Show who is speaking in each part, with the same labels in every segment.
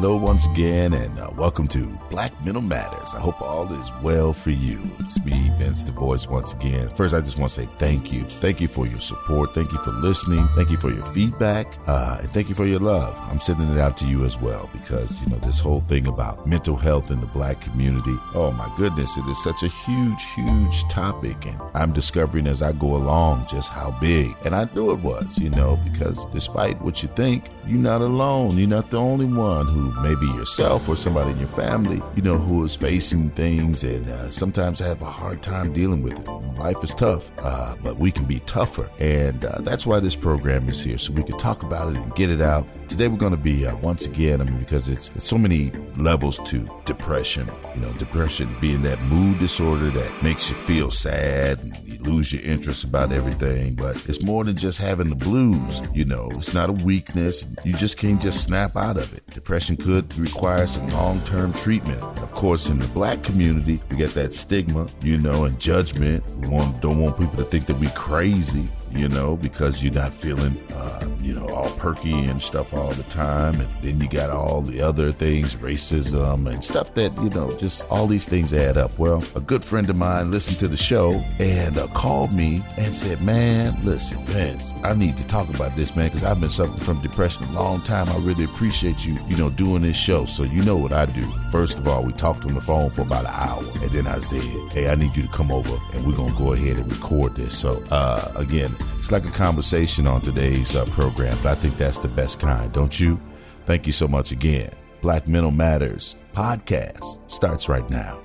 Speaker 1: Hello, once again, and uh, welcome to Black Mental Matters. I hope all is well for you. It's me, Vince the Voice, once again. First, I just want to say thank you. Thank you for your support. Thank you for listening. Thank you for your feedback. Uh, and thank you for your love. I'm sending it out to you as well because, you know, this whole thing about mental health in the black community, oh my goodness, it is such a huge, huge topic. And I'm discovering as I go along just how big. And I knew it was, you know, because despite what you think, you're not alone. You're not the only one who maybe yourself or somebody in your family, you know, who is facing things and uh, sometimes have a hard time dealing with it. Life is tough, uh, but we can be tougher. And uh, that's why this program is here, so we can talk about it and get it out. Today we're going to be uh, once again, I mean, because it's, it's so many levels to depression. You know, depression being that mood disorder that makes you feel sad and you lose your interest about everything. But it's more than just having the blues. You know, it's not a weakness. You just can't just snap out of it. Depression could require some long term treatment. And of course, in the black community, we get that stigma, you know, and judgment. We want, don't want people to think that we crazy you know, because you're not feeling, uh, you know, all perky and stuff all the time. And then you got all the other things, racism and stuff that, you know, just all these things add up. Well, a good friend of mine listened to the show and uh, called me and said, man, listen, Vince, I need to talk about this, man, because I've been suffering from depression a long time. I really appreciate you, you know, doing this show. So you know what I do. First of all, we talked on the phone for about an hour. And then I said, hey, I need you to come over and we're going to go ahead and record this. So, uh, again, it's like a conversation on today's uh, program, but I think that's the best kind, don't you? Thank you so much again. Black Mental Matters podcast starts right now.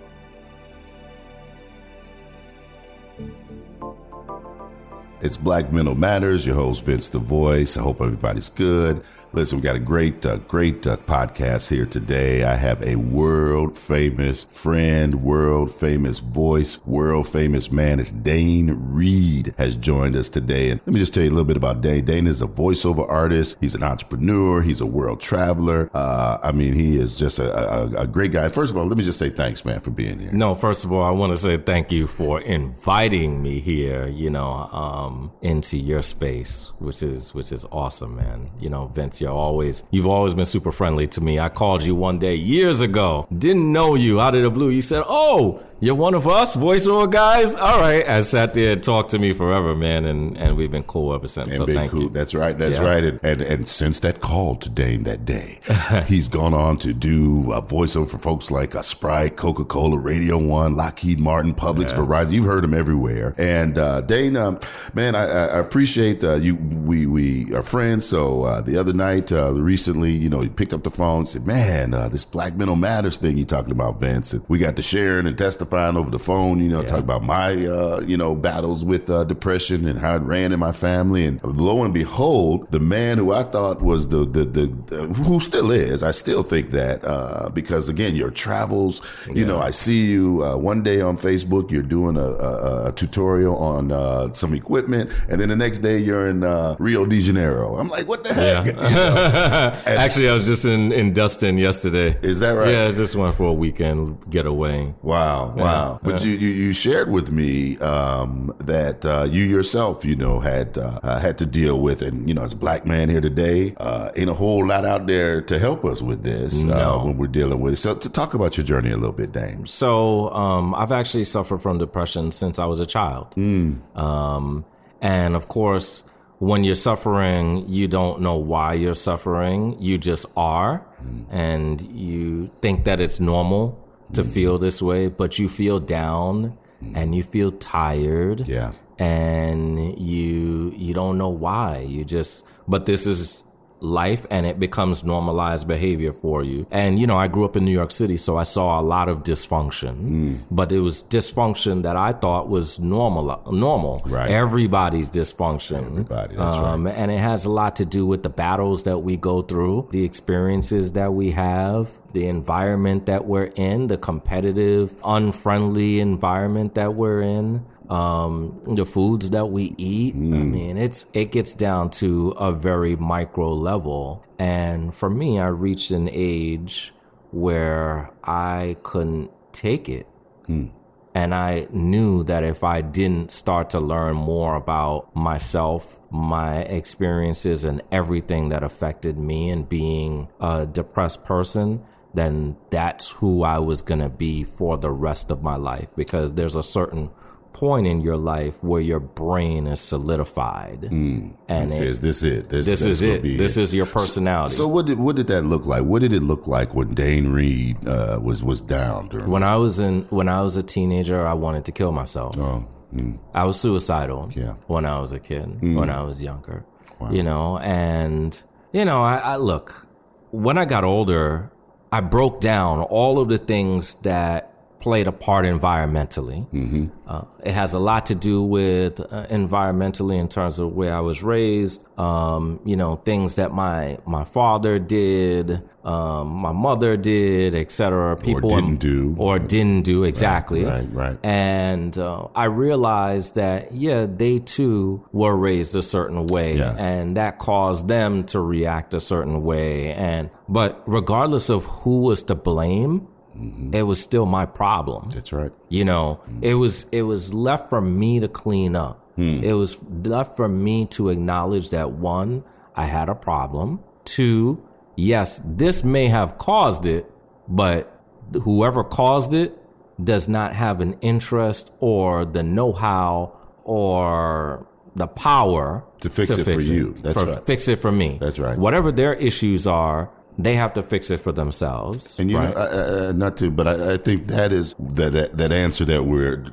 Speaker 1: It's Black Mental Matters. Your host, Vince the Voice. I hope everybody's good. Listen, we got a great, uh, great uh, podcast here today. I have a world famous friend, world famous voice, world famous man. It's Dane Reid has joined us today. And let me just tell you a little bit about Dane. Dane is a voiceover artist. He's an entrepreneur. He's a world traveler. Uh, I mean, he is just a, a, a great guy. First of all, let me just say thanks, man, for being here.
Speaker 2: No, first of all, I want to say thank you for inviting me here, you know, um, into your space, which is, which is awesome, man. You know, Vince, you always you've always been super friendly to me. I called you one day years ago, didn't know you out of the blue. You said, "Oh, you're one of us voiceover guys. All right. I sat there and talked to me forever, man, and, and we've been cool ever since.
Speaker 1: And
Speaker 2: so thank
Speaker 1: cool.
Speaker 2: you.
Speaker 1: That's right. That's yeah. right. And, and, and since that call to Dane that day, he's gone on to do a voiceover for folks like a uh, Sprite, Coca Cola, Radio One, Lockheed Martin, Publix, yeah. Verizon. You've heard him everywhere. And uh, Dane, um, man, I, I appreciate uh, you. We we are friends. So uh, the other night, uh, recently, you know, he picked up the phone, and said, "Man, uh, this Black Mental Matters thing you're talking about, Vince." And we got to sharing and testifying over the phone you know, yeah. talk about my, uh, you know, battles with uh, depression and how it ran in my family. And lo and behold, the man who I thought was the, the, the, the who still is, I still think that, uh, because again, your travels, you yeah. know, I see you uh, one day on Facebook, you're doing a, a, a tutorial on uh, some equipment. And then the next day you're in uh, Rio de Janeiro. I'm like, what the heck? Yeah.
Speaker 2: You know? Actually, I was just in, in Destin yesterday.
Speaker 1: Is that right?
Speaker 2: Yeah, I just went for a weekend getaway.
Speaker 1: Wow. Wow. But you, you, you shared with me um, that uh, you yourself, you know, had uh, uh, had to deal with, and you know, as a black man here today, uh, ain't a whole lot out there to help us with this uh, no. when we're dealing with it. So, to talk about your journey a little bit, Dane.
Speaker 2: So, um, I've actually suffered from depression since I was a child, mm. um, and of course. When you're suffering, you don't know why you're suffering. You just are. Mm. And you think that it's normal to feel this way, but you feel down and you feel tired.
Speaker 1: Yeah.
Speaker 2: And you you don't know why. You just but this is life and it becomes normalized behavior for you. And you know, I grew up in New York City, so I saw a lot of dysfunction. Mm. But it was dysfunction that I thought was normal normal.
Speaker 1: Right.
Speaker 2: Everybody's dysfunction.
Speaker 1: Everybody, that's um,
Speaker 2: right. And it has a lot to do with the battles that we go through, the experiences that we have, the environment that we're in, the competitive, unfriendly environment that we're in, um, the foods that we eat. I mean, it's it gets down to a very micro level. And for me, I reached an age where I couldn't take it. And I knew that if I didn't start to learn more about myself, my experiences, and everything that affected me and being a depressed person, then that's who I was going to be for the rest of my life. Because there's a certain point in your life where your brain is solidified. Hmm. And
Speaker 1: It
Speaker 2: it-
Speaker 1: says this it. This,
Speaker 2: this
Speaker 1: that's
Speaker 2: is it. This is your personality.
Speaker 1: So what did what did that look like? What did it look like when Dane Reid uh, was was down during?
Speaker 2: when I was in when I was a teenager, I wanted to kill myself. Oh, hmm. I was suicidal.
Speaker 1: Yeah.
Speaker 2: When I was a kid, hmm. when I was younger, you know, and you know, I, I look when I got older, I broke down all of the things that played a part environmentally. Mm-hmm. Uh, it has a lot to do with uh, environmentally in terms of where I was raised. Um, you know, things that my my father did, um, my mother did, etc. People in-
Speaker 1: didn't do.
Speaker 2: or didn't do exactly.
Speaker 1: right, right.
Speaker 2: And uh, I realized that yeah, they too were raised a certain way,
Speaker 1: Yes.
Speaker 2: and that caused them to react a certain way. And but regardless of who was to blame, it was still my problem.
Speaker 1: That's right.
Speaker 2: You know, it was it was left for me to clean up. Hmm. It was left for me to acknowledge that one, I had a problem. Two, yes, this may have caused it, but whoever caused it does not have an interest or the know-how or the power
Speaker 1: To fix it for you. That's
Speaker 2: for,
Speaker 1: right.
Speaker 2: Fix it for me.
Speaker 1: That's right.
Speaker 2: Whatever their issues are, they have to fix it for themselves.
Speaker 1: And you
Speaker 2: right?
Speaker 1: know, I, I, not to, but I, I think that is that, that that answer that we're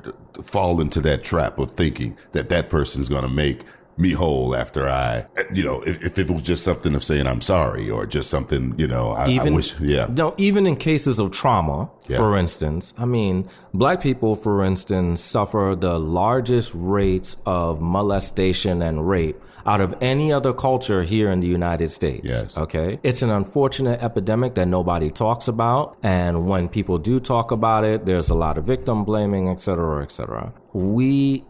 Speaker 1: fall into that trap of thinking that that person's going to make me whole after I, you know, if, if it was just something of saying I'm sorry or just something, you know, I, I wish, yeah,
Speaker 2: No, even in cases of trauma,
Speaker 1: Yeah.
Speaker 2: for instance, I mean, black people, for instance, suffer the largest rates of molestation and rape out of any other culture here in the United States.
Speaker 1: Yes.
Speaker 2: Okay. It's an unfortunate epidemic that nobody talks about. And when people do talk about it, there's a lot of victim blaming, et cetera, et cetera. We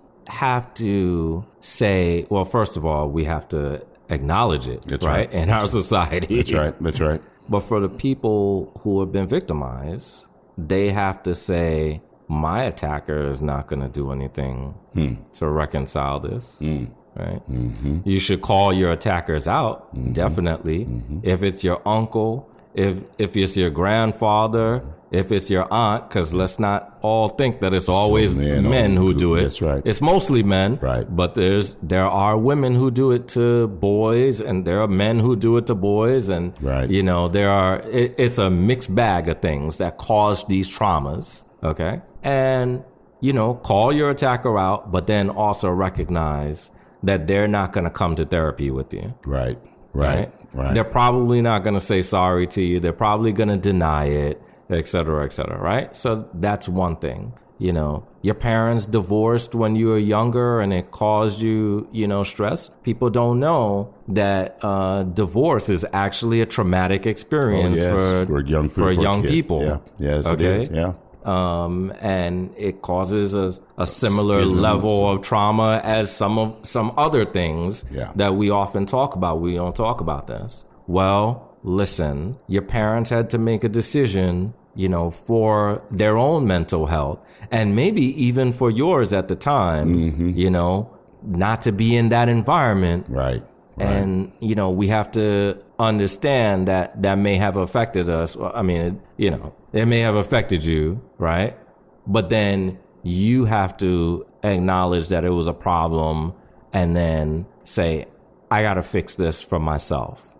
Speaker 2: have to say, well, first of all, we have to acknowledge it,
Speaker 1: That's
Speaker 2: right,
Speaker 1: right.
Speaker 2: in our society.
Speaker 1: that's right, that's right.
Speaker 2: But for the people who have been victimized, they have to say, my attacker is not going to do anything hmm. to reconcile this. Hmm. Right? Mm-hmm. You should call your attackers out, mm-hmm. definitely. Mm-hmm. If it's your uncle, if if it's your grandfather, if it's your aunt, because let's not all think that it's always
Speaker 1: men
Speaker 2: men, who
Speaker 1: do-
Speaker 2: it.
Speaker 1: that's right.
Speaker 2: It's mostly men,
Speaker 1: Right.
Speaker 2: But there's there are women who do it to boys, and there are men who do it to boys, and
Speaker 1: Right.
Speaker 2: you know there are. It, it's a mixed bag of things that cause these traumas. Okay, and you know, call your attacker out, but then also recognize that they're not going to come to therapy with you
Speaker 1: Right, right, right.
Speaker 2: they're probably not going to say sorry to you. They're probably going to deny it, et cetera, et cetera, right? So that's one thing. You know, your parents divorced when you were younger and it caused you, you know, stress. People don't know that uh, divorce is actually a traumatic experience
Speaker 1: Oh, yes,
Speaker 2: for,
Speaker 1: for young
Speaker 2: for young
Speaker 1: kid.
Speaker 2: people.
Speaker 1: Yeah, yes,
Speaker 2: okay.
Speaker 1: is. Yeah,
Speaker 2: Um, and it causes a, a similar level of trauma as some of some other things
Speaker 1: Yeah.
Speaker 2: that we often talk about. We don't talk about this. Well, listen, your parents had to make a decision, you know, for their own mental health and maybe even for yours at the time,
Speaker 1: Mm-hmm.
Speaker 2: you know, not to be in that environment.
Speaker 1: right.
Speaker 2: And, you know, we have to understand that that may have affected us. I mean, it, you know, it may have affected you, right? But then you have to acknowledge that it was a problem and then say, I got to fix this for myself.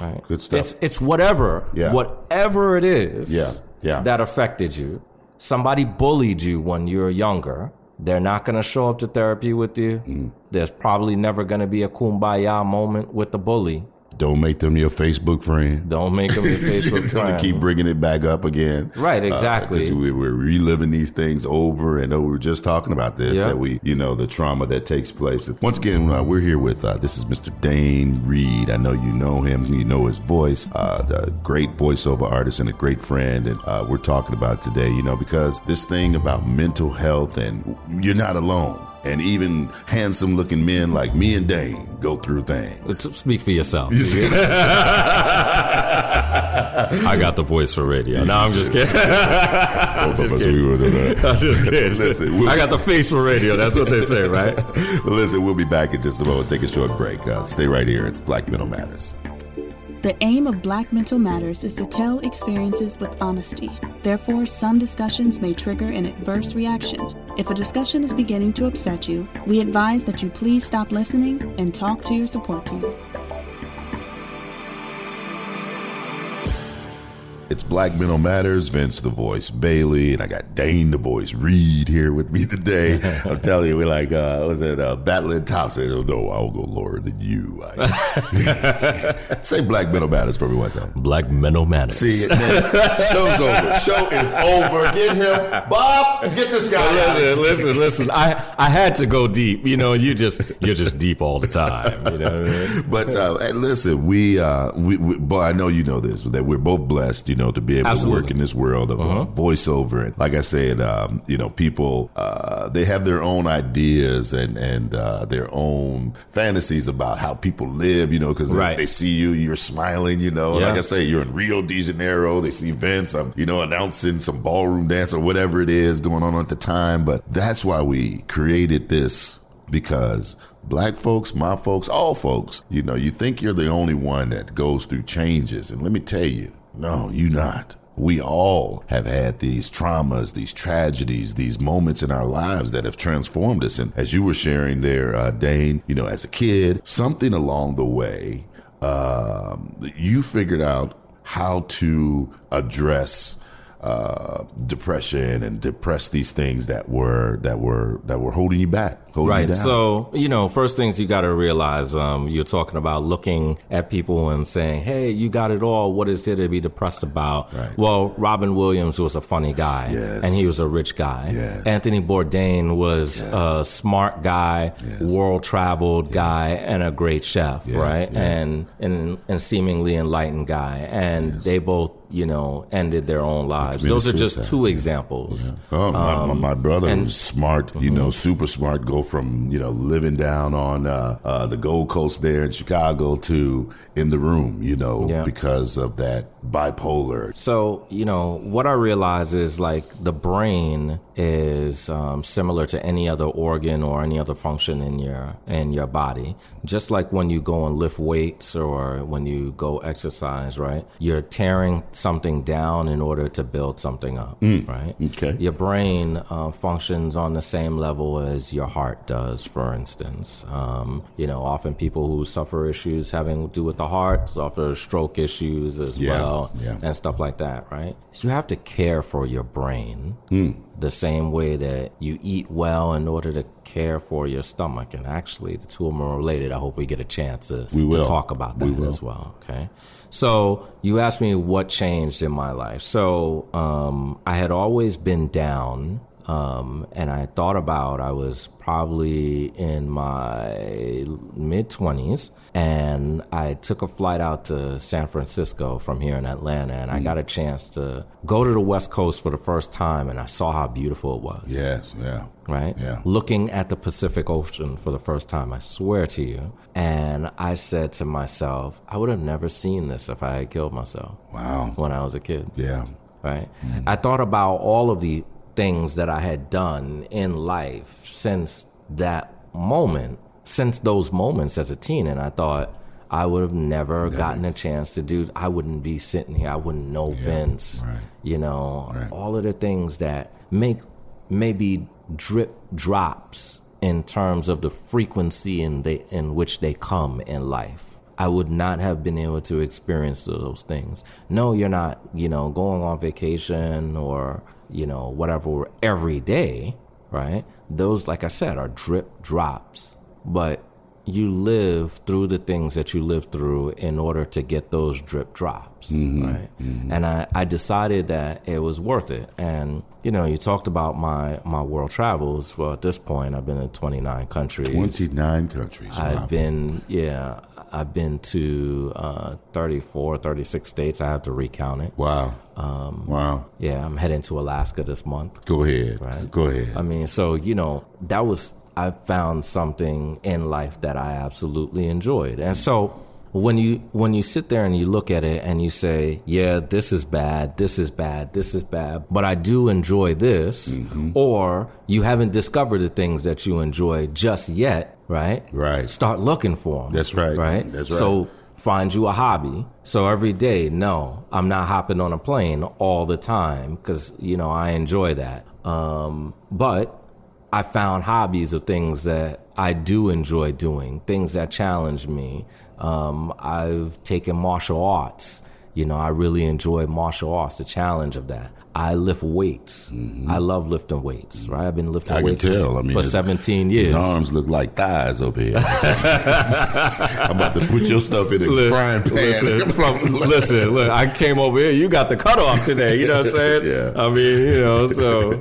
Speaker 2: Right?
Speaker 1: Good stuff.
Speaker 2: It's, it's whatever,
Speaker 1: Yeah.
Speaker 2: whatever it is
Speaker 1: Yeah, yeah.
Speaker 2: that affected you. Somebody bullied you when you were younger. They're not going to show up to therapy with you.
Speaker 1: Mm.
Speaker 2: There's probably never going to be a kumbaya moment with the bully.
Speaker 1: Don't make them your Facebook friend.
Speaker 2: Don't make them your Facebook
Speaker 1: Don't
Speaker 2: friend.
Speaker 1: keep bringing it back up again.
Speaker 2: Right, exactly.
Speaker 1: Uh, we, we're reliving these things over and over. We were just talking about this,
Speaker 2: Yeah.
Speaker 1: that we, you know, the trauma that takes place. Once again, uh, we're here with, uh, this is Mr. Dane Reid. I know you know him. You know his voice. Uh, the great voiceover artist and a great friend. And uh, we're talking about today, you know, because this thing about mental health and you're not alone. And even handsome looking men like me and Dane go through things.
Speaker 2: Speak for yourself. I got the voice for radio. No, I'm just kidding.
Speaker 1: Both of us, we were the-
Speaker 2: I'm just kidding.
Speaker 1: Listen, we'll-
Speaker 2: I got the face for radio. That's what they say, right?
Speaker 1: Listen, we'll be back in just a moment. Take a short break. Uh, stay right here. It's Black Mental Matters.
Speaker 3: The aim of Black Mental Matters is to tell experiences with honesty. Therefore, some discussions may trigger an adverse reaction. If a discussion is beginning to upset you, we advise that you please stop listening and talk to your support team.
Speaker 1: Black Mental Matters, Vince the Voice Bailey, and I got Dane the Voice Reid here with me today. I'm telling you, we're like, uh, was it uh, battling tops? I don't I'll go lower than you. Say Black Mental Matters for me one time.
Speaker 2: Black mental Matters.
Speaker 1: See, man, show's over. Show is over. Get him, Bob. Get this guy.
Speaker 2: Listen, listen, listen. I I had to go deep. You know, you just you're just deep all the time. You know what I mean?
Speaker 1: But uh, listen, we, uh, we, we, boy, I know you know this, that we're both blessed, you know, to be able
Speaker 2: Absolutely.
Speaker 1: to work in this world of uh, voiceover. And like I said, um, you know, people, uh, they have their own ideas and and uh, their own fantasies about how people live, you know, because
Speaker 2: Right.
Speaker 1: they, they see you, you're smiling, you know.
Speaker 2: Yeah.
Speaker 1: Like I say, you're in Rio de Janeiro. They see Vince, um, you know, announcing some ballroom dance or whatever it is going on at the time. But that's why we created this because black folks, my folks, all folks, you know, you think you're the only one that goes through changes. And let me tell you, no, you not. We all have had these traumas, these tragedies, these moments in our lives that have transformed us. And as you were sharing there, uh, Dane, you know, as a kid, something along the way, um, you figured out how to address uh, depression and depress these things that were that were that were holding you back, holding you
Speaker 2: Right.
Speaker 1: down.
Speaker 2: So, you know, first things you got to realize, um, you're talking about looking at people and saying, Hey, you got it all. What is there to be depressed about?
Speaker 1: Right.
Speaker 2: Well, Robin Williams was a funny guy
Speaker 1: Yes.
Speaker 2: and he was a rich guy.
Speaker 1: Yes.
Speaker 2: Anthony Bourdain was a smart guy, world traveled guy and a great chef, right?
Speaker 1: yes.
Speaker 2: And, and, and seemingly enlightened guy. And they both, you know, ended their own lives. Those are just
Speaker 1: suicide.
Speaker 2: two examples.
Speaker 1: Oh, my, my, my brother
Speaker 2: and-
Speaker 1: was smart, you know, super smart. Go from you know living down on uh, uh, the Gold Coast there in Chicago to in the room, you know,
Speaker 2: Yeah.
Speaker 1: because of that bipolar.
Speaker 2: So, you know, what I realize is like the brain is um, similar to any other organ or any other function in your in your body. Just like when you go and lift weights or when you go exercise, right? You're tearing something down in order to build something up, right?
Speaker 1: Okay.
Speaker 2: Your brain uh, functions on the same level as your heart does, for instance. Um, you know, often people who suffer issues having to do with the heart suffer stroke issues as
Speaker 1: Yeah,
Speaker 2: well
Speaker 1: yeah.
Speaker 2: and stuff like that, right? So you have to care for your brain
Speaker 1: Hmm.
Speaker 2: the same way that you eat well in order to care for your stomach. And actually, the two of them are related. I hope we get a chance to,
Speaker 1: We
Speaker 2: to talk about
Speaker 1: We
Speaker 2: that
Speaker 1: will.
Speaker 2: as well. Okay. So you asked me what changed in my life. So um, I had always been down. Um, and I thought about I was probably in my mid twenties, and I took a flight out to San Francisco from here in Atlanta, and I got a chance to go to the West Coast for the first time, and I saw how beautiful it was
Speaker 1: Yes, yeah.
Speaker 2: right?
Speaker 1: Yeah.
Speaker 2: Looking at the Pacific Ocean for the first time, I swear to you. And I said to myself, I would have never seen this if I had killed myself
Speaker 1: Wow.
Speaker 2: when I was a kid,
Speaker 1: Yeah.
Speaker 2: right? I thought about all of the things that I had done in life since that moment, since those moments as a teen, and I thought, I would have never, gotten a chance to do. I wouldn't be sitting here. I wouldn't know Vince.
Speaker 1: right.
Speaker 2: You know,
Speaker 1: Right.
Speaker 2: all of the things that make maybe drip drops in terms of the frequency in they in which they come in life. I would not have been able to experience those things. No, you're not, you know, going on vacation or, you know, whatever every day, right? Those, like I said, are drip drops. But you live through the things that you live through in order to get those drip drops, right? And I, I decided that it was worth it. And you know, you talked about my my world travels. Well, at this point, I've been in 29 countries.
Speaker 1: 29 countries.
Speaker 2: I've
Speaker 1: Wow.
Speaker 2: been, yeah, I've been to uh, 34, 36 states. I have to recount it.
Speaker 1: Wow.
Speaker 2: Um,
Speaker 1: wow.
Speaker 2: Yeah, I'm heading to Alaska this month.
Speaker 1: Go ahead.
Speaker 2: Right.
Speaker 1: Go ahead.
Speaker 2: I mean, so you know, that was I found something in life that I absolutely enjoyed, and so when you when you sit there and you look at it and you say, "Yeah, this is bad, this is bad, this is bad," but I do enjoy this,
Speaker 1: Mm-hmm.
Speaker 2: or you haven't discovered the things that you enjoy just yet, right?
Speaker 1: Right.
Speaker 2: Start looking for them.
Speaker 1: That's right.
Speaker 2: Right.
Speaker 1: That's right.
Speaker 2: So find you a hobby. So every day, no, I'm not hopping on a plane all the time because, you know, I enjoy that. Um, but I found hobbies of things that I do enjoy doing, things that challenge me. Um, I've taken martial arts. You know, I really enjoy martial arts, the challenge of that. I lift weights. I love lifting weights, right? I've been lifting
Speaker 1: Mm-hmm. I
Speaker 2: weights for-
Speaker 1: I mean,
Speaker 2: for
Speaker 1: his-
Speaker 2: 17 years.
Speaker 1: His arms look like thighs over here. I'm about to put your stuff in a
Speaker 2: Look,
Speaker 1: frying pan.
Speaker 2: Listen, listen, look, I came over here. You got the cutoff today. You know what I'm saying?
Speaker 1: Yeah.
Speaker 2: I mean, you know, so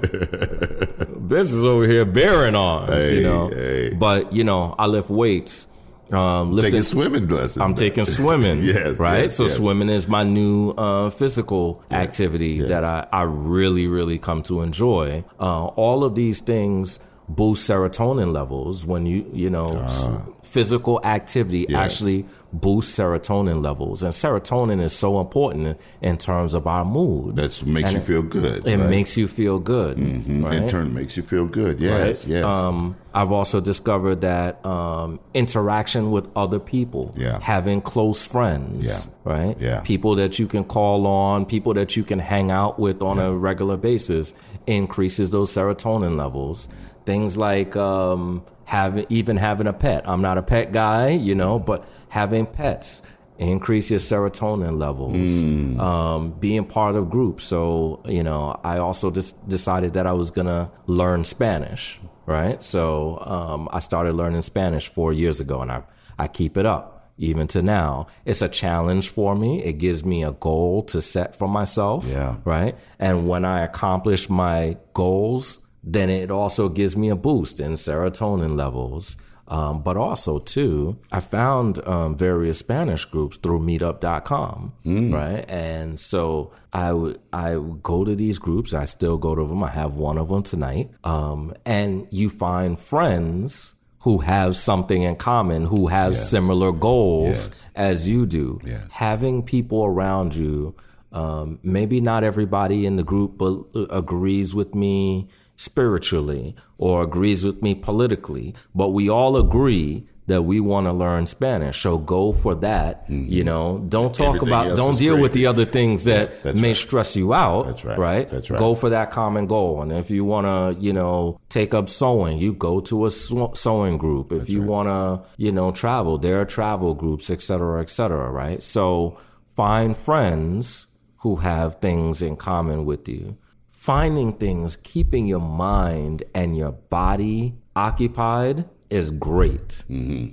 Speaker 2: business over here bearing arms.
Speaker 1: Hey,
Speaker 2: you know,
Speaker 1: hey.
Speaker 2: but you know, I lift weights. Um, lifting,
Speaker 1: Taking swimming lessons.
Speaker 2: I'm
Speaker 1: now.
Speaker 2: taking swimming.
Speaker 1: Yes,
Speaker 2: Right.
Speaker 1: yes,
Speaker 2: so
Speaker 1: yes.
Speaker 2: swimming is my new uh, physical activity
Speaker 1: yes.
Speaker 2: that I, I really, really come to enjoy. Uh, all of these things boost serotonin levels when you, you know, s- physical activity.
Speaker 1: Yes.
Speaker 2: actually boosts serotonin levels. And serotonin is so important in terms of our mood.
Speaker 1: That makes
Speaker 2: And
Speaker 1: you feel good.
Speaker 2: It
Speaker 1: right?
Speaker 2: makes you feel good.
Speaker 1: Mhm.
Speaker 2: right?
Speaker 1: In turn, makes you feel good. Yes, yes.
Speaker 2: Um, I've also discovered that um, interaction with other people,
Speaker 1: Yeah.
Speaker 2: having close friends,
Speaker 1: Yeah.
Speaker 2: right?
Speaker 1: Yeah.
Speaker 2: People that you can call on, people that you can hang out with on a regular basis, increases those serotonin levels. Things like um, having even having a pet. I'm not a pet guy, you know, but having pets increase your serotonin levels.
Speaker 1: Hmm.
Speaker 2: Um, being part of groups. So you know, I also just decided that I was gonna learn Spanish. Right. So um, I started learning Spanish four years ago, and I I keep it up even to now. It's a challenge for me. It gives me a goal to set for myself.
Speaker 1: Yeah.
Speaker 2: Right. And when I accomplish my goals, then it also gives me a boost in serotonin levels. Um, but also too, I found um, various Spanish groups through Meetup.com, right? And so I would I would go to these groups. I still go to them. I have one of them tonight. Um, and you find friends who have something in common, who have similar goals
Speaker 1: Yes.
Speaker 2: as you do.
Speaker 1: Yes.
Speaker 2: Having people around you, um, maybe not everybody in the group but agrees with me spiritually or agrees with me politically, but we all agree that we want to learn Spanish. So go for that. Mm-hmm. You know, don't talk
Speaker 1: Everything
Speaker 2: about, don't deal with the other things that
Speaker 1: that's
Speaker 2: may
Speaker 1: right.
Speaker 2: stress you out.
Speaker 1: That's right.
Speaker 2: Right.
Speaker 1: That's right.
Speaker 2: Go for that common goal. And if you want to, you know, take up sewing, you go to a sewing group. If you want to, you know, travel, there are travel groups, et cetera, et cetera. Right. So find friends who have things in common with you. Finding things, keeping your mind and your body occupied is great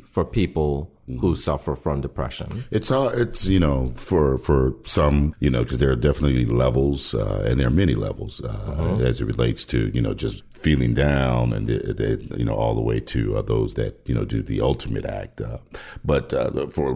Speaker 2: for people who suffer from depression.
Speaker 1: It's all it's you know for for some you know because there are definitely levels uh, and there are many levels uh,
Speaker 2: Uh-huh.
Speaker 1: as it relates to you know just feeling down and the, the, you know all the way to uh, those that you know do the ultimate act. Uh, but uh, for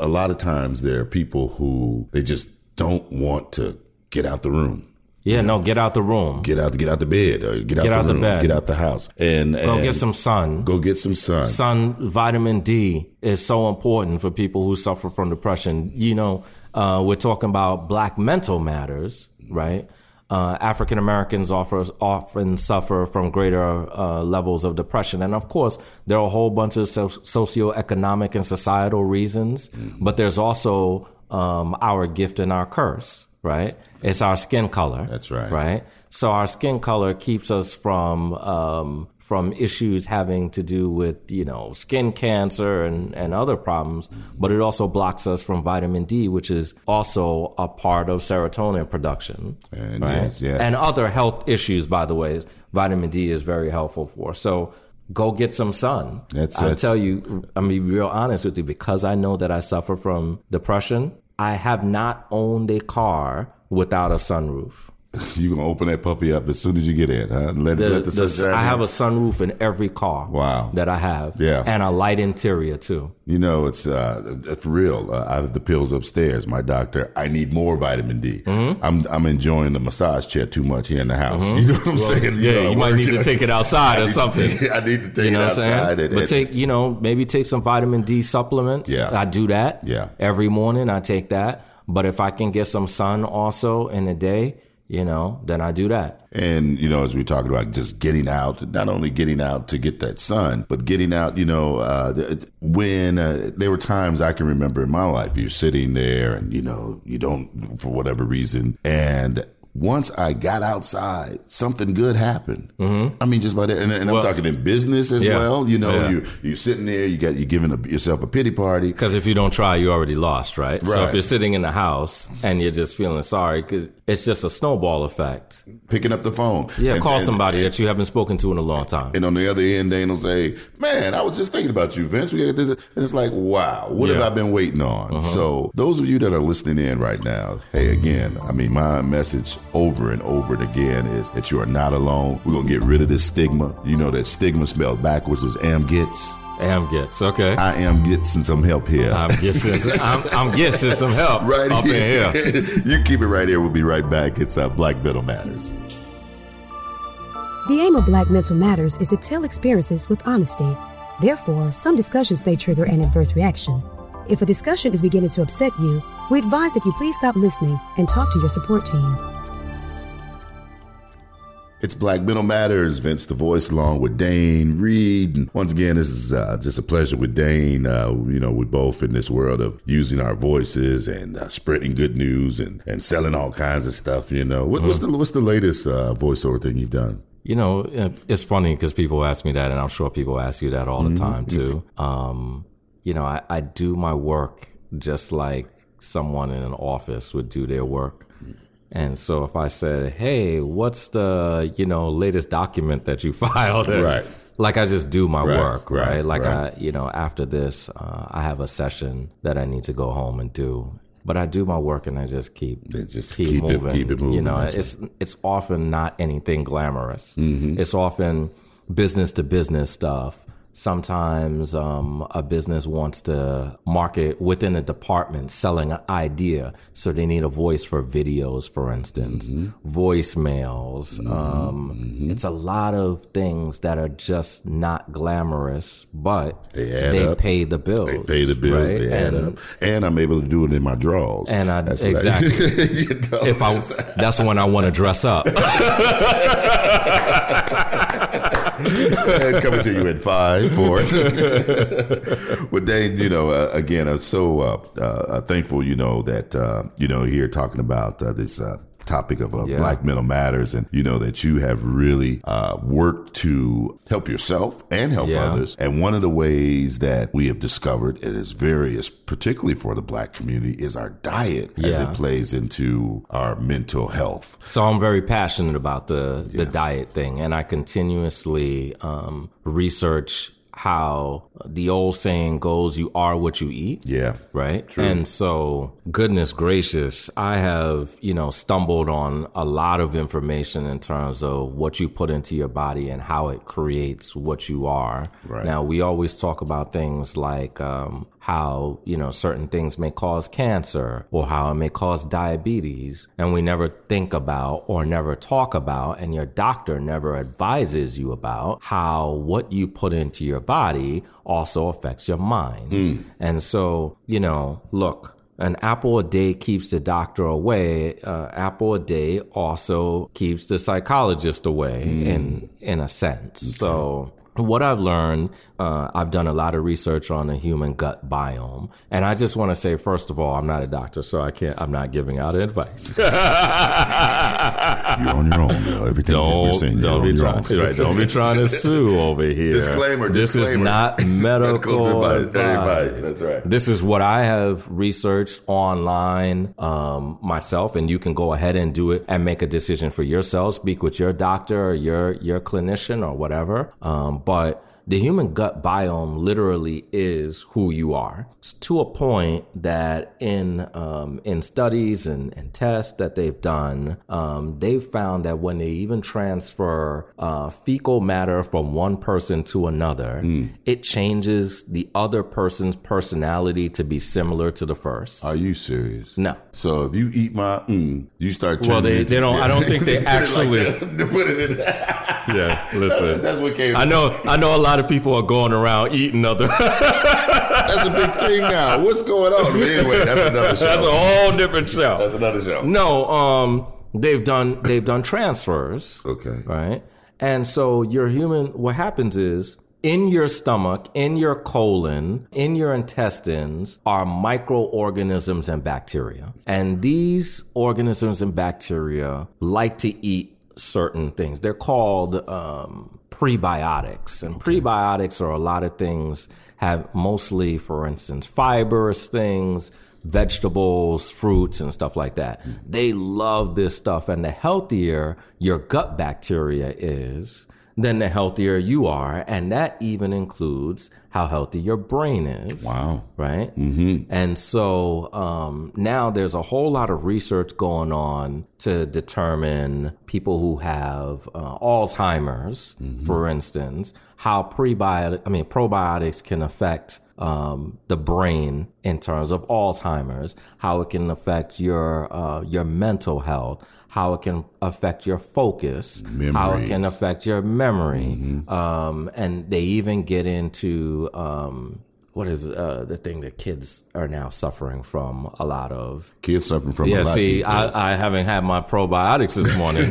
Speaker 1: a lot of times there are people who they just don't want to get out the room.
Speaker 2: Yeah, no, get out the room.
Speaker 1: Get out, get out the bed, or get out
Speaker 2: Get
Speaker 1: the
Speaker 2: out the bed.
Speaker 1: get out the house, and
Speaker 2: Go
Speaker 1: and
Speaker 2: get some sun.
Speaker 1: go get some sun.
Speaker 2: sun vitamin d is so important for people who suffer from depression you know uh, we're talking about black mental matters right uh, African Americans often suffer from greater uh, levels of depression. And of course, there are a whole bunch of so- socioeconomic and societal reasons, but there's also um, our gift and our curse, right? It's our skin color.
Speaker 1: That's right.
Speaker 2: Right? So our skin color keeps us from um, from issues having to do with you know skin cancer and and other problems, but it also blocks us from vitamin D, which is also a part of serotonin production.
Speaker 1: And yes, yes.
Speaker 2: And other health issues, by the way, vitamin D is very helpful for. So go get some sun.
Speaker 1: That's-
Speaker 2: I tell you, I'm be real honest with you because I know that I suffer from depression. I have not owned a car without a sunroof.
Speaker 1: You gonna open that puppy up as soon as you get in, huh? Let,
Speaker 2: The-
Speaker 1: let the,
Speaker 2: the- I have a sunroof in every car.
Speaker 1: Wow.
Speaker 2: That I have.
Speaker 1: Yeah.
Speaker 2: And a light interior too.
Speaker 1: You know, it's uh, for real. Uh, out of the pills upstairs, my doctor, I need more vitamin D.
Speaker 2: Mm-hmm.
Speaker 1: I'm I'm enjoying the massage chair too much here in the house. You know what I'm saying?
Speaker 2: yeah,
Speaker 1: know,
Speaker 2: you might need to take it outside or something.
Speaker 1: take- I need to take
Speaker 2: You know
Speaker 1: it
Speaker 2: what I'm saying?
Speaker 1: outside. and-
Speaker 2: but
Speaker 1: and-
Speaker 2: take, you know, maybe take some vitamin D supplements.
Speaker 1: Yeah.
Speaker 2: I do that.
Speaker 1: Yeah.
Speaker 2: Every morning I take that. But if I can get some sun also in the day, you know, then I do that.
Speaker 1: And, you know, as we talked about just getting out, not only getting out to get that sun, but getting out, you know, uh, when uh, there were times I can remember in my life, you're sitting there and, you know, you don't, for whatever reason. And once I got outside, something good happened. Mm-hmm. I mean, just by that. And, and I'm talking in business as
Speaker 2: Yeah.
Speaker 1: well. You know,
Speaker 2: Yeah.
Speaker 1: you, you're sitting there, you got, you're giving a, yourself a pity party.
Speaker 2: Because if you don't try, you already lost, right?
Speaker 1: right?
Speaker 2: So if you're sitting in the house and you're just feeling sorry, because it's just a snowball effect.
Speaker 1: Picking up the phone.
Speaker 2: Yeah,
Speaker 1: And-
Speaker 2: call
Speaker 1: and-
Speaker 2: somebody that you haven't spoken to in a long time.
Speaker 1: And on the other end, Dane will say, "Man, I was just thinking about you, Vince." We and it's like, "Wow, what have I been waiting on?" So, those of you that are listening in right now, hey, again, I mean, my message over and over and again is that you are not alone. We're gonna get rid of this stigma. You know that stigma spelled backwards is am gets.
Speaker 2: Am gets okay.
Speaker 1: I am getting some help here.
Speaker 2: I'm getting, I'm, I'm getting some help
Speaker 1: right
Speaker 2: up in here.
Speaker 1: you keep it right here. We'll be right back. It's uh, Black Metal Matters.
Speaker 4: The aim of Black Mental Matters is to tell experiences with honesty. Therefore, some discussions may trigger an adverse reaction. If a discussion is beginning to upset you, we advise that you please stop listening and talk to your support team.
Speaker 1: It's Black Mental Matters. Vince the Voice, along with Dane Reid. And once again, this is uh, just a pleasure with Dane. Uh, you know, we're both in this world of using our voices and uh, spreading good news and, and selling all kinds of stuff. You know, what, what's the what's the latest uh, voiceover thing you've done?
Speaker 2: You know, uh, it's funny because people ask me that, and I'm sure people ask you that all
Speaker 1: Mm-hmm.
Speaker 2: the time too. Um, you know, I, I do my work just like someone in an office would do their work. And so if I said, "Hey, what's the you know latest document that you filed?"
Speaker 1: Right.
Speaker 2: Like I just do my
Speaker 1: Right,
Speaker 2: work, right?
Speaker 1: right,
Speaker 2: like
Speaker 1: right.
Speaker 2: I, you know, after this, uh, I have a session that I need to go home and do. But I do my work and I just keep
Speaker 1: just
Speaker 2: keep,
Speaker 1: keep it-
Speaker 2: moving.
Speaker 1: keep it
Speaker 2: You know, it's it's often not anything glamorous.
Speaker 1: Mm-hmm.
Speaker 2: It's often business to business stuff. Sometimes um, a business wants to market within a department selling an idea, so they need a voice for videos, for instance,
Speaker 1: Mm-hmm.
Speaker 2: voicemails. Um, It's a lot of things that are just not glamorous, but
Speaker 1: They add up.
Speaker 2: pay the bills.
Speaker 1: They pay the bills.
Speaker 2: right?
Speaker 1: They add
Speaker 2: and,
Speaker 1: up, and I'm able to do it in my drawers.
Speaker 2: And I
Speaker 1: That's
Speaker 2: exactly.
Speaker 1: you know?
Speaker 2: if I, that's when I want to dress up.
Speaker 1: Coming to you in five, four. but Dane, you know, uh, again, I'm so uh, uh, thankful, you know, that uh, you know here talking about uh, this. Topic of uh,
Speaker 2: Yeah.
Speaker 1: black mental matters and you know that you have really uh, worked to help yourself and help
Speaker 2: Yeah.
Speaker 1: others and one of the ways that we have discovered it is various particularly for the black community is our diet as it plays into our mental health
Speaker 2: So I'm very passionate about the the diet thing, and I continuously um, research how the old saying goes: "You are what you eat."
Speaker 1: yeah
Speaker 2: Right. True. And so, goodness gracious, I have, you know, stumbled on a lot of information in terms of what you put into your body and how it creates what you are.
Speaker 1: Right.
Speaker 2: Now, we always talk about things like um, how, you know, certain things may cause cancer or how it may cause diabetes. And we never think about or never talk about, and your doctor never advises you about how what you put into your body also affects your mind. And so, you know, look, an apple a day keeps the doctor away. Uh, apple a day also keeps the psychologist away in in a sense. So what I've learned, uh, I've done a lot of research on the human gut biome, and I just want to say, first of all, I'm not a doctor, so I can't. I'm not giving out advice.
Speaker 1: you're on your own girl. everything that we're
Speaker 2: Don't,
Speaker 1: saying you're
Speaker 2: don't
Speaker 1: on
Speaker 2: be trying. Right, don't be trying to sue over here.
Speaker 1: Disclaimer,
Speaker 2: This is not medical,
Speaker 1: Medical advice,
Speaker 2: advice.
Speaker 1: advice, that's right.
Speaker 2: This is what I have researched online um, myself, and you can go ahead and do it and make a decision for yourself. Speak with your doctor or your your clinician or whatever. Um, but the human gut biome literally is who you are it's to a point that in um, in studies and, and, tests that they've done, um, they've found that when they even transfer uh, fecal matter from one person to another, mm. it changes the other person's personality to be similar to the first.
Speaker 1: Are you serious?
Speaker 2: No.
Speaker 1: So if you eat my mm, you start.
Speaker 2: Well, they, they don't. I don't think they actually. put it in. yeah, listen.
Speaker 1: That's what came.
Speaker 2: I know. I know a lot of people are going around eating other.
Speaker 1: that's a big thing now. What's going on? Anyway, that's another show.
Speaker 2: That's a whole different show.
Speaker 1: That's another show.
Speaker 2: No, um, they've done they've done transfers.
Speaker 1: Okay.
Speaker 2: Right. And so your human what happens is in your stomach, in your colon, in your intestines are microorganisms and bacteria. And these organisms and bacteria like to eat certain things. They're called um, prebiotics. And prebiotics are a lot of things, have mostly, for instance, fibrous things, vegetables, fruits, and stuff like that. They love this stuff. And the healthier your gut bacteria is, then the healthier you are. And that even includes how healthy your brain is.
Speaker 1: Wow.
Speaker 2: Right?
Speaker 1: Mm-hmm.
Speaker 2: And so um, now there's a whole lot of research going on to determine people who have uh, Alzheimer's, mm-hmm. for instance, how prebiotic, I mean, probiotics can affect um, the brain in terms of Alzheimer's, how it can affect your uh, your mental health, how it can affect your focus,
Speaker 1: memory.
Speaker 2: how it can affect your memory, mm-hmm. um, and they even get into um, what is uh, the thing that kids are now suffering from a lot of?
Speaker 1: Kids suffering from a lot of things.
Speaker 2: yeah see I, I, haven't had my probiotics this morning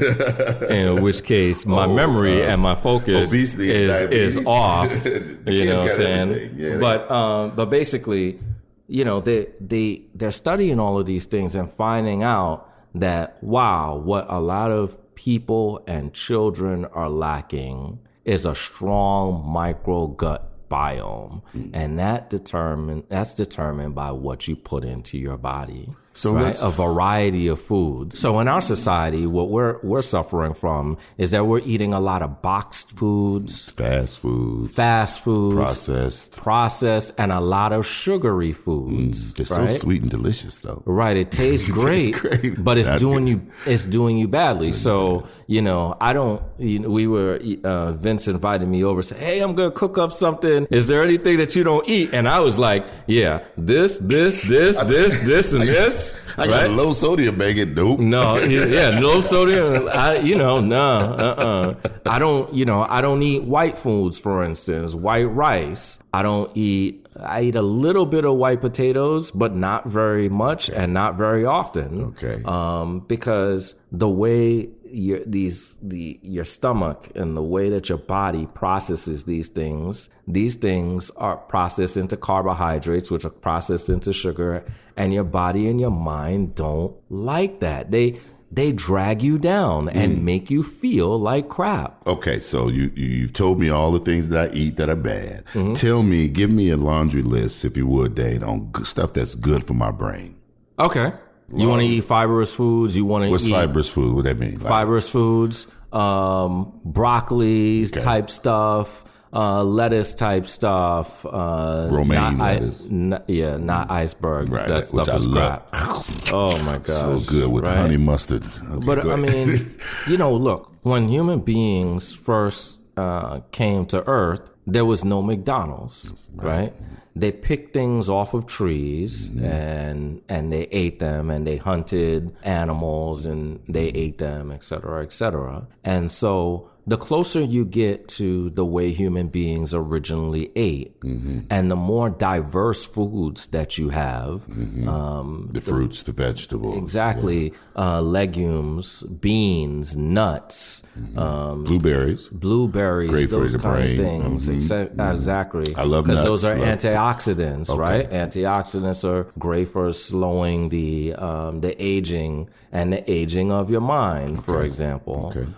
Speaker 2: in which case my oh, memory uh, and my focus is is off you know what i'm saying? yeah, but um, but basically you know they they they're studying all of these things and finding out that wow what a lot of people and children are lacking is a strong micro gut biome. And that determine that's determined by what you put into your body so right? a variety of food. So in our society, what we're we're suffering from is that we're eating a lot of boxed foods,
Speaker 1: fast foods,
Speaker 2: fast foods,
Speaker 1: processed,
Speaker 2: processed, and a lot of sugary foods.
Speaker 1: Mm, it's right? so sweet and delicious, though.
Speaker 2: Right, it tastes, it great, tastes great, but it's doing good. you it's doing you badly. so you know, I don't. You know, we were uh, Vince invited me over, said, "Hey, I'm gonna cook up something. Is there anything that you don't eat?" And I was like, "Yeah, this, this, this, this, this, and this."
Speaker 1: I got right? low sodium bacon. Nope.
Speaker 2: No, yeah, low sodium. I, you know, no, uh, uh I don't. You know, I don't eat white foods. For instance, white rice. I don't eat. I eat a little bit of white potatoes, but not very much and not very often.
Speaker 1: Okay.
Speaker 2: Um, because the way your these the your stomach and the way that your body processes these things these things are processed into carbohydrates which are processed into sugar and your body and your mind don't like that they they drag you down and mm. make you feel like crap.
Speaker 1: Okay, so you, you have told me all the things that I eat that are bad. Mm-hmm. Tell me, give me a laundry list, if you would, Dane, on stuff that's good for my brain.
Speaker 2: Okay. You want to eat fibrous foods. You want to
Speaker 1: What's
Speaker 2: eat
Speaker 1: fibrous food? What that mean?
Speaker 2: Fibrous foods, um, broccolis okay. type stuff, uh, lettuce type stuff. Uh,
Speaker 1: Romaine lettuce.
Speaker 2: yeah, not iceberg. Right, that stuff is crap. oh my god,
Speaker 1: so good with right? honey mustard.
Speaker 2: Okay, but I mean, you know, look, when human beings first uh, came to Earth, there was no McDonald's, right? right? they picked things off of trees mm-hmm. and and they ate them and they hunted animals and they ate them et cetera et cetera and so the closer you get to the way human beings originally ate, mm-hmm. and the more diverse foods that you have,
Speaker 1: mm-hmm. um, the, the, fruits, the vegetables,
Speaker 2: exactly, yeah. uh, legumes, beans, nuts,
Speaker 1: mm-hmm. um, blueberries,
Speaker 2: blueberries,
Speaker 1: great
Speaker 2: those
Speaker 1: for
Speaker 2: kind
Speaker 1: brain.
Speaker 2: of things. Mm-hmm. Exactly,
Speaker 1: I love because
Speaker 2: those are antioxidants, okay. right? Antioxidants are great for slowing the um, the aging and the aging of your mind, okay. for example.
Speaker 1: Okay.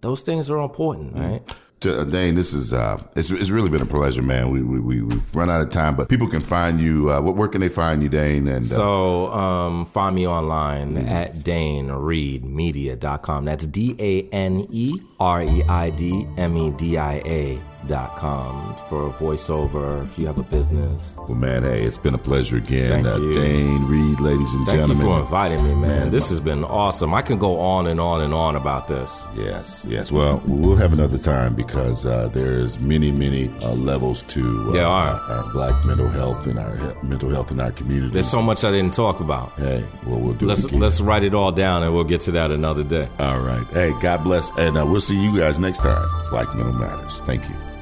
Speaker 2: Those things are important, mm-hmm. right?
Speaker 1: To, uh, Dane, this is uh, it's, it's really been a pleasure, man. We we we have run out of time, but people can find you. Uh, where can they find you, Dane? And
Speaker 2: uh, so um, find me online mm-hmm. at DaneReidMedia.com. That's D A N E R E I D M E D I A com for a voiceover if you have a business.
Speaker 1: Well, man, hey, it's been a pleasure again.
Speaker 2: Thank
Speaker 1: uh,
Speaker 2: you.
Speaker 1: Dane Reid, ladies and
Speaker 2: Thank
Speaker 1: gentlemen.
Speaker 2: you for inviting me, man.
Speaker 1: Man,
Speaker 2: this
Speaker 1: my-
Speaker 2: has been awesome. I can go on and on and on about this.
Speaker 1: Yes, yes. Well, we'll have another time because uh, there's many, many uh, levels to uh,
Speaker 2: There are.
Speaker 1: our, black mental health and our he- mental health in our community.
Speaker 2: There's so much I didn't talk about.
Speaker 1: Hey, well, we'll do
Speaker 2: Let's let's write it all down and we'll get to that another day.
Speaker 1: All right. Hey, God bless, and uh, we'll see you guys next time. Black Mental Matters. Thank you.